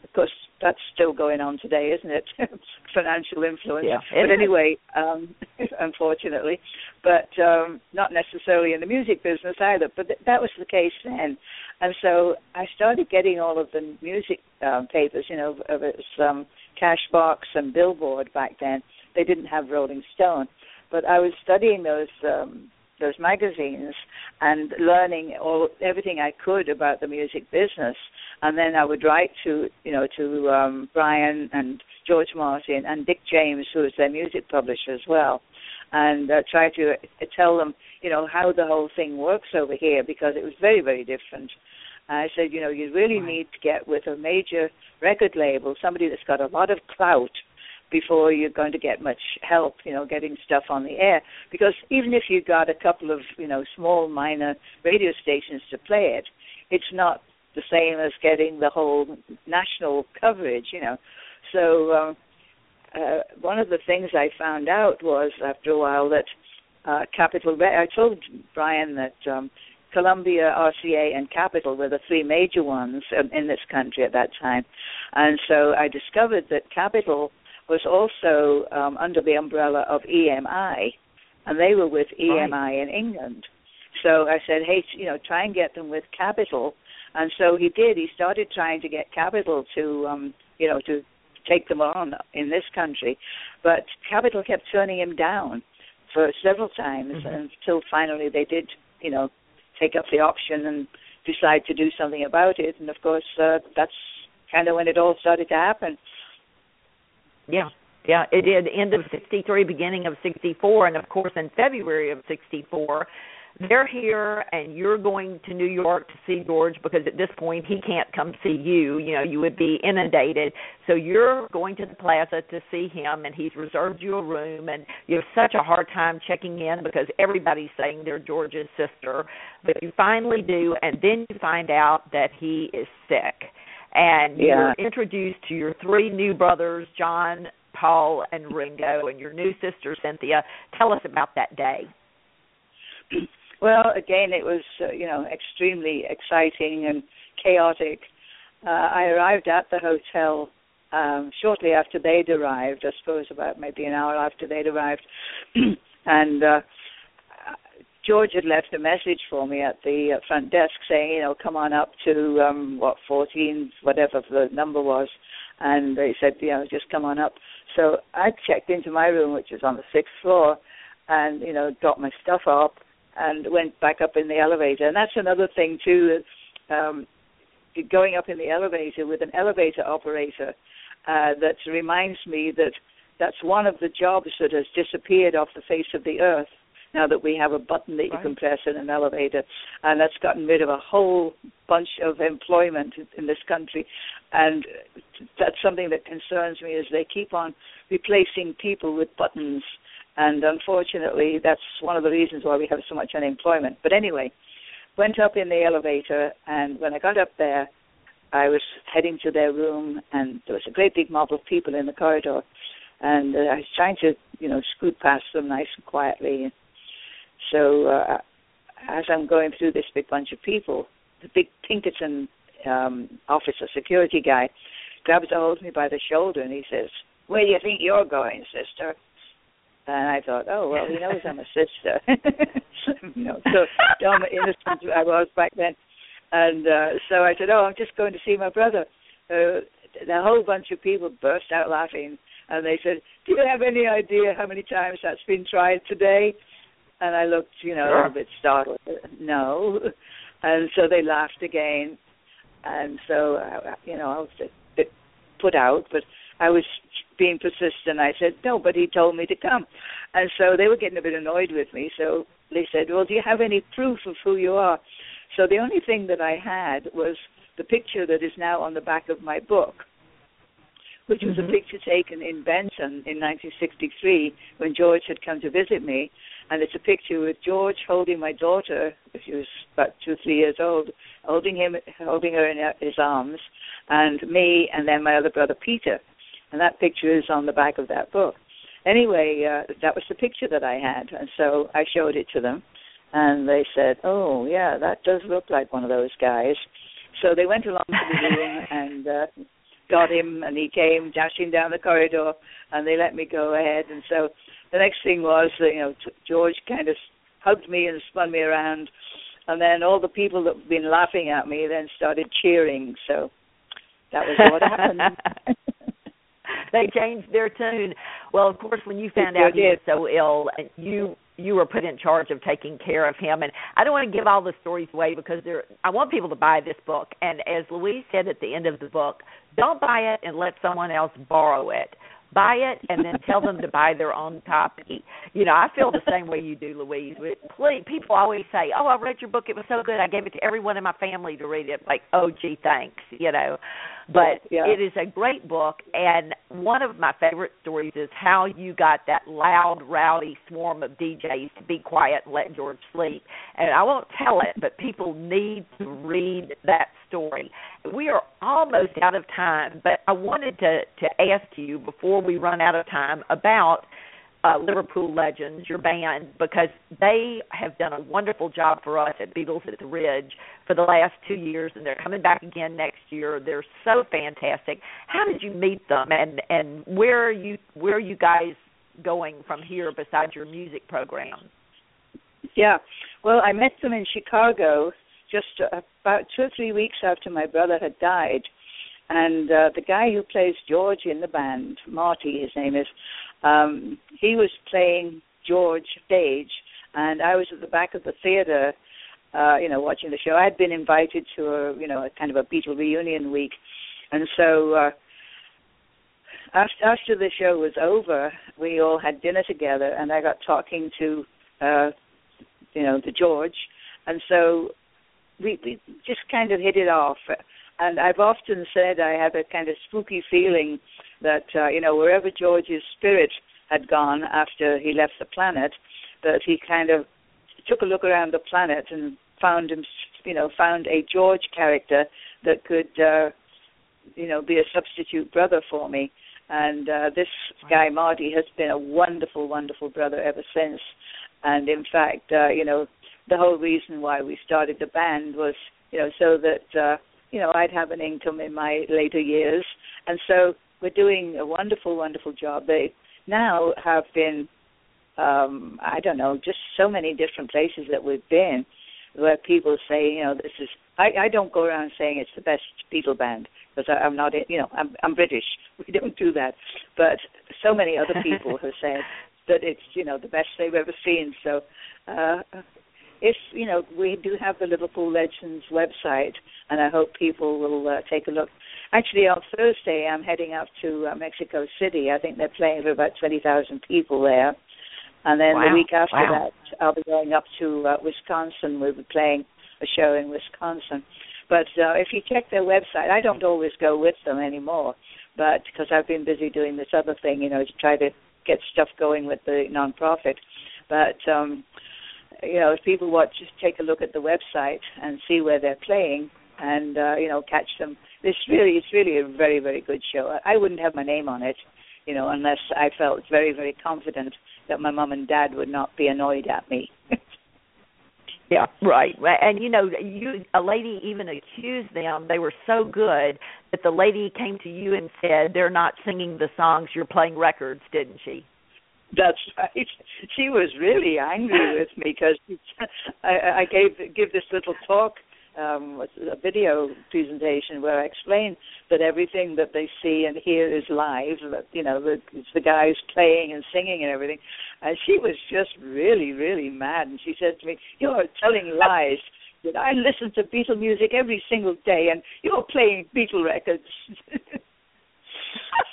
Of course, that's still going on today, isn't it? financial influence. Yeah, but anyway, um, unfortunately, but um, not necessarily in the music business either. But th- that was the case then, and so I started getting all of the music um, papers. You know, of its um, Cashbox and Billboard back then. They didn't have Rolling Stone, but I was studying those um, those magazines and learning all everything I could about the music business. And then I would write to you know to um, Brian and George Martin and Dick James, who was their music publisher as well, and uh, try to uh, tell them you know how the whole thing works over here because it was very very different. I said, you know, you really need to get with a major record label, somebody that's got a lot of clout before you're going to get much help, you know, getting stuff on the air. Because even if you got a couple of, you know, small minor radio stations to play it, it's not the same as getting the whole national coverage, you know. So um, uh, one of the things I found out was after a while that uh, Capitol. I told Brian that um, Columbia, RCA, and Capitol were the three major ones in this country at that time, and so I discovered that Capitol was also um, under the umbrella of EMI, and they were with EMI in England. So I said, hey, you know, try and get them with Capitol, and so he did. He started trying to get Capitol to, um, you know, to take them on in this country, but Capitol kept turning him down for several times Mhm. until finally they did, you know, take up the option and decide to do something about it. And of course, uh, that's kind of when it all started to happen. Yeah, Yeah, it did. End of 63, beginning of 64. And of course, in February of 64, they're here and you're going to New York to see George because at this point he can't come see you. You know, you would be inundated. So you're going to the plaza to see him and he's reserved you a room and you have such a hard time checking in because everybody's saying they're George's sister. But you finally do and then you find out that he is sick. And Yeah. you're introduced to your three new brothers, John, Paul, and Ringo, and your new sister, Cynthia. Tell us about that day. Well, again, it was uh, you know extremely exciting and chaotic. Uh, I arrived at the hotel um, shortly after they'd arrived. I suppose about maybe an hour after they'd arrived, and uh, George had left a message for me at the uh, front desk saying, you know, come on up to um what 14, whatever the number was, and they said, you know, just come on up. So I checked into my room, which was on the sixth floor, and you know, got my stuff up and went back up in the elevator. And that's another thing too. Um, going up in the elevator with an elevator operator uh, that reminds me that that's one of the jobs that has disappeared off the face of the earth. Now that we have a button that you Right. can press in an elevator, and that's gotten rid of a whole bunch of employment in- this country, and that's something that concerns me. Is they keep on replacing people with buttons, and unfortunately, that's one of the reasons why we have so much unemployment. But anyway, went up in the elevator, and when I got up there, I was heading to their room, and there was a great big mob of people in the corridor, and uh, I was trying to, you know, scoot past them nice and quietly. So uh, as I'm going through this big bunch of people, the big Pinkerton um, officer, security guy, grabs a hold of me by the shoulder, and he says, "Where do you think you're going, sister?" And I thought, oh well, he knows I'm a sister, you know. So dumb, innocent I was back then, and uh, so I said, oh, I'm just going to see my brother. Uh, the whole bunch of people burst out laughing, and they said, do you have any idea how many times that's been tried today? And I looked, you know, a little bit startled. No, and so they laughed again, and so uh, you know, I was a bit put out, but I was being persistent. I said, no, but he told me to come. And so they were getting a bit annoyed with me. So they said, well, do you have any proof of who you are? So the only thing that I had was the picture that is now on the back of my book, which was Mhm. a picture taken in Benton in 1963 when George had come to visit me. And it's a picture with George holding my daughter, she was about two, three years old, holding him, holding her in his arms, and me, and then my other brother Peter and that picture is on the back of that book. Anyway, uh, that was the picture that I had, and so I showed it to them, and they said, "Oh, yeah, that does look like one of those guys." So they went along to the room and uh, got him, and he came dashing down the corridor, and they let me go ahead. And so the next thing was, that, you know, t- George kind of hugged me and spun me around, and then all the people that had been laughing at me then started cheering. So that was what happened. they changed their tune. Well, of course, when you found out he was so ill, you you were put in charge of taking care of him. And I don't want to give all the stories away because there. I want people to buy this book. And as Louise said at the end of the book, don't buy it and let someone else borrow it. Buy it and then tell them to buy their own copy. You know, I feel the same way you do, Louise. Please, people always say, "Oh, I read your book; it was so good. I gave it to everyone in my family to read it." Like, oh, gee, thanks. You know, but Yeah. it is a great book, and one of my favorite stories is how you got that loud, rowdy swarm of DJs to be quiet and let George sleep. And I won't tell it, but people need to read that story. We are almost out of time, but I wanted to to ask you before we run out of time about uh, Liverpool Legends, your band, because they have done a wonderful job for us at Beatles at the Ridge for the last two years, and they're coming back again next year. They're so fantastic. How did you meet them, and and where are you where are you guys going from here besides your music program? Yeah. Well, I met them in Chicago just about two or three weeks after my brother had died. And uh, the guy who plays George in the band, Marty, his name is, um, he was playing George stage, and I was at the back of the theater, uh, you know, watching the show. I had been invited to a, you know, a kind of a Beatle reunion week, and so uh, after after the show was over, we all had dinner together, and I got talking to, uh, you know, to George, and so we, we just kind of hit it off. And I've often said I have a kind of spooky feeling that uh, you know wherever George's spirit had gone after he left the planet, that he kind of took a look around the planet and found him, you know, found a George character that could, uh, you know, be a substitute brother for me. And uh, this guy Marty has been a wonderful, wonderful brother ever since. And in fact, uh, you know, the whole reason why we started the band was, you know, so that uh, you know I'd have an income in my later years. And so we're doing a wonderful, wonderful job. They now have been, um, I don't know, just so many different places that we've been, where people say, you know, this is. I, I don't go around saying it's the best Beatle band because I'm not, you know, I'm I'm British. We don't do that. But so many other people have said that it's, you know, the best they've ever seen. So, uh, if you know, we do have the Liverpool Legends website, and I hope people will uh, take a look. Actually, on Thursday, I'm heading up to uh, Mexico City. I think they're playing for about twenty thousand people there. And then wow. the week after wow. that, I'll be going up to uh, Wisconsin. We'll be playing a show in Wisconsin. But uh, if you check their website, I don't always go with them anymore, but because I've been busy doing this other thing, you know, to try to get stuff going with the nonprofit. But um, you know, if people want, just take a look at the website and see where they're playing, and uh, you know, catch them. It's really, it's really a very, very good show. I wouldn't have my name on it, you know, unless I felt very, very confident that my mom and dad would not be annoyed at me. yeah, right. And you know, you a lady even accused them. They were so good that the lady came to you and said they're not singing the songs. You're playing records, didn't she? That's right. She was really angry with me because I, I gave give this little talk, um, a video presentation where I explain that everything that they see and hear is live. That you know, the, it's the guys playing and singing and everything. And she was just really, really mad. And she said to me, "You're telling lies." That I listen to Beatle music every single day, and you're playing Beatle records.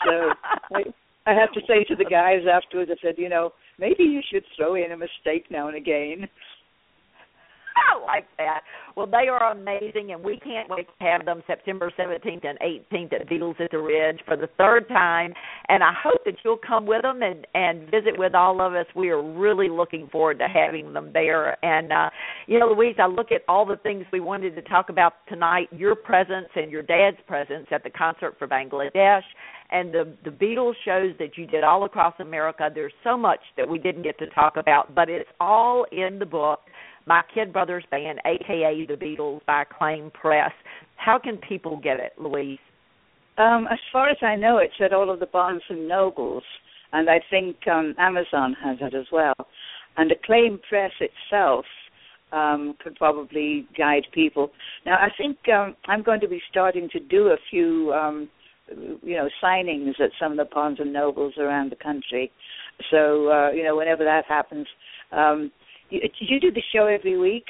so. I, I have to say to the guys afterwards, I said, you know, maybe you should throw in a mistake now and again. I like that. Well, they are amazing, and we can't wait to have them September 17th and 18th at Beatles at the Ridge for the third time. And I hope that you'll come with them and and visit with all of us. We are really looking forward to having them there. And uh, you know, Louise, I look at all the things we wanted to talk about tonight. Your presence and your dad's presence at the concert for Bangladesh and the the Beatles shows that you did all across America. There's so much that we didn't get to talk about, but it's all in the book. My Kid Brothers Band, aka the Beatles, by Acclaim Press. How can people get it, Louise? Um, as far as I know, it's at all of the Barnes and Nobles, and I think um, Amazon has it as well. And Acclaim Press itself um, could probably guide people. Now, I think um, I'm going to be starting to do a few um, you know signings at some of the Barnes and Nobles around the country. So uh, you know whenever that happens, um, you, do you do the show every week?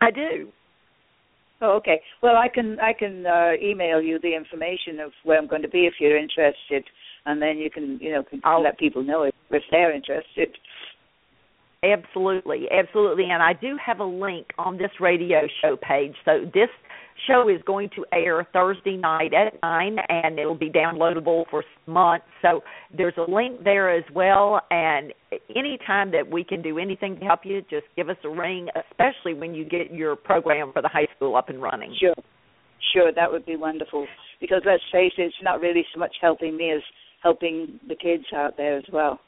I do. Oh, okay. Well, I can I can uh, email you the information of where I'm going to be if you're interested, and then you can you know can let people know if, if they're interested. Absolutely, absolutely, and I do have a link on this radio show page. So this show is going to air Thursday night at 9 and it'll be downloadable for months. So there's a link there as well and anytime that we can do anything to help you, just give us a ring, especially when you get your program for the high school up and running. Sure. Sure, that would be wonderful. Because let's face it, it's not really so much helping me as helping the kids out there as well.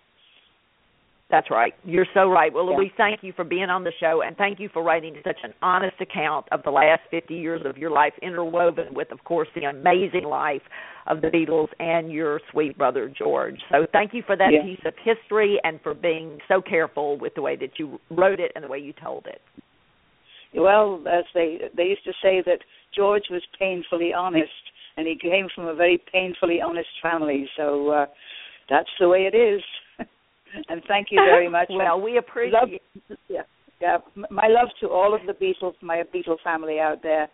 That's right. You're so right. Well, Yeah. Louise, thank you for being on the show, and thank you for writing such an honest account of the last 50 years of your life, interwoven with, of course, the amazing life of the Beatles and your sweet brother George. So, thank you for that Yeah. piece of history and for being so careful with the way that you wrote it and the way you told it. Well, as they they used to say that George was painfully honest, and he came from a very painfully honest family. So uh, that's the way it is. And thank you very much. well, we appreciate. love, yeah, yeah. My love to all of the Beatles, my Beatle family out there.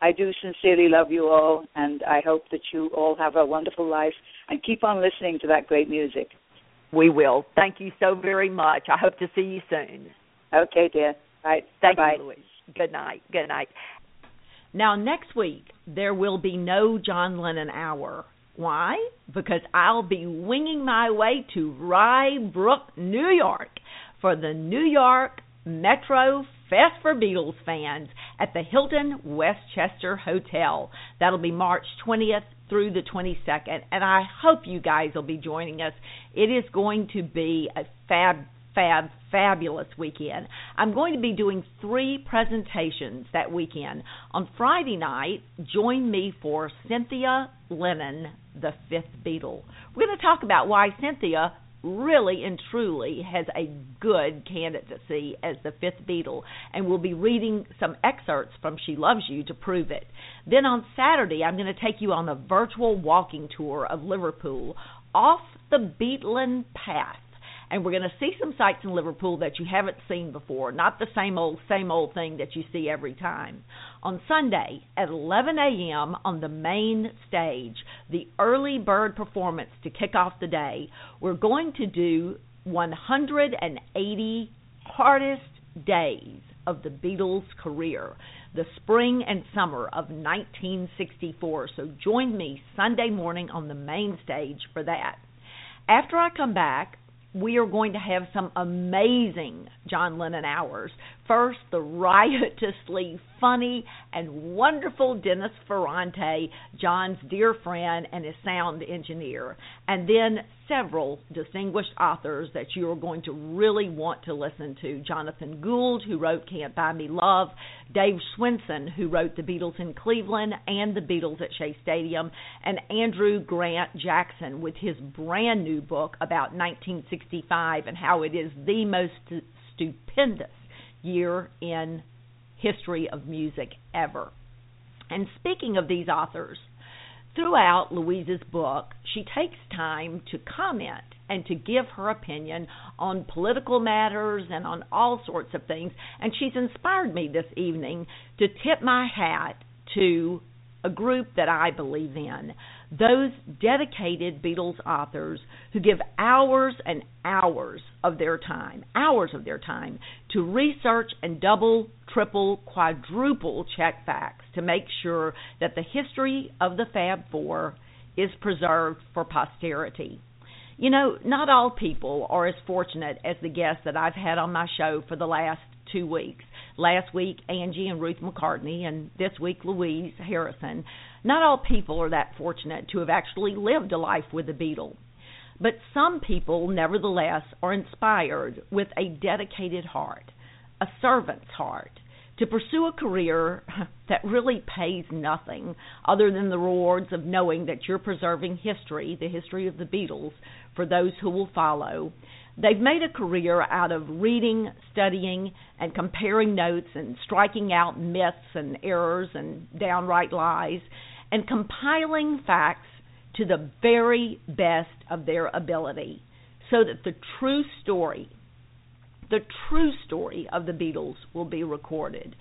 I do sincerely love you all, and I hope that you all have a wonderful life and keep on listening to that great music. We will. Thank you so very much. I hope to see you soon. Okay, dear. Right. Thank Bye. you, Louise. Good night. Good night. Now, next week, there will be no John Lennon Hour. Why? Because I'll be winging my way to Rye Brook, New York for the New York Metro Fest for Beatles fans at the Hilton Westchester Hotel. That'll be March 20th through the 22nd, and I hope you guys will be joining us. It is going to be a fab fab, fabulous weekend. I'm going to be doing three presentations that weekend. On Friday night, join me for Cynthia Lennon, the fifth Beatle. We're going to talk about why Cynthia really and truly has a good candidacy as the fifth Beatle, and we'll be reading some excerpts from She Loves You to prove it. Then on Saturday, I'm going to take you on a virtual walking tour of Liverpool off the Beatland Path and we're going to see some sights in Liverpool that you haven't seen before, not the same old same old thing that you see every time. On Sunday at 11 a.m. on the main stage, the early bird performance to kick off the day, we're going to do 180 hardest days of the Beatles' career, the spring and summer of 1964. So join me Sunday morning on the main stage for that. After I come back, we are going to have some amazing John Lennon hours. First, the riotously funny and wonderful Dennis Ferrante, John's dear friend and his sound engineer, and then several distinguished authors that you are going to really want to listen to. Jonathan Gould, who wrote Can't Buy Me Love, Dave Schwensen, who wrote The Beatles in Cleveland and The Beatles at Shea Stadium, and Andrew Grant Jackson with his brand new book about 1965 and how it is the most stupendous year in history of music ever. And speaking of these authors, throughout Louise's book, she takes time to comment and to give her opinion on political matters and on all sorts of things. And she's inspired me this evening to tip my hat to a group that I believe in. Those dedicated Beatles authors who give hours and hours of their time, hours of their time, to research and double, triple, quadruple check facts to make sure that the history of the Fab Four is preserved for posterity. You know, not all people are as fortunate as the guests that I've had on my show for the last two weeks. Last week, Angie and Ruth McCartney, and this week, Louise Harrison. Not all people are that fortunate to have actually lived a life with the Beatles. But some people, nevertheless, are inspired with a dedicated heart, a servant's heart, to pursue a career that really pays nothing other than the rewards of knowing that you're preserving history, the history of the Beatles, for those who will follow. They've made a career out of reading, studying, and comparing notes and striking out myths and errors and downright lies and compiling facts to the very best of their ability so that the true story, the true story of the Beatles will be recorded.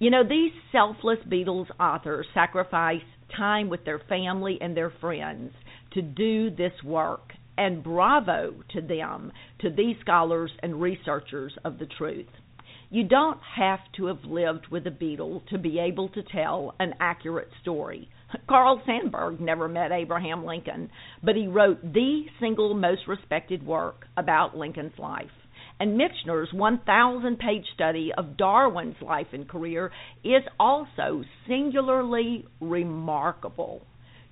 You know, these selfless Beatles authors sacrifice time with their family and their friends to do this work and bravo to them, to these scholars and researchers of the truth. You don't have to have lived with a Beatle to be able to tell an accurate story. Carl Sandburg never met Abraham Lincoln, but he wrote the single most respected work about Lincoln's life. And Michener's 1,000 page study of Darwin's life and career is also singularly remarkable.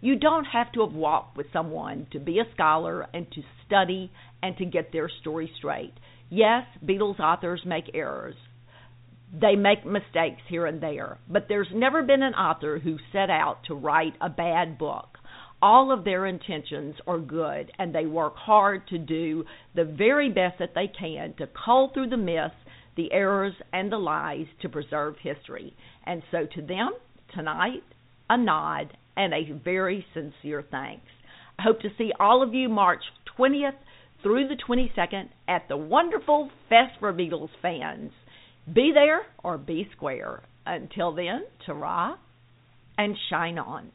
You don't have to have walked with someone to be a scholar and to study and to get their story straight. Yes, Beatles authors make errors. They make mistakes here and there, but there's never been an author who set out to write a bad book. All of their intentions are good, and they work hard to do the very best that they can to cull through the myths, the errors, and the lies to preserve history. And so to them, tonight, a nod and a very sincere thanks. I hope to see all of you March 20th through the 22nd at the wonderful Fest for Beatles fans. Be there or be square. Until then, ta and shine on.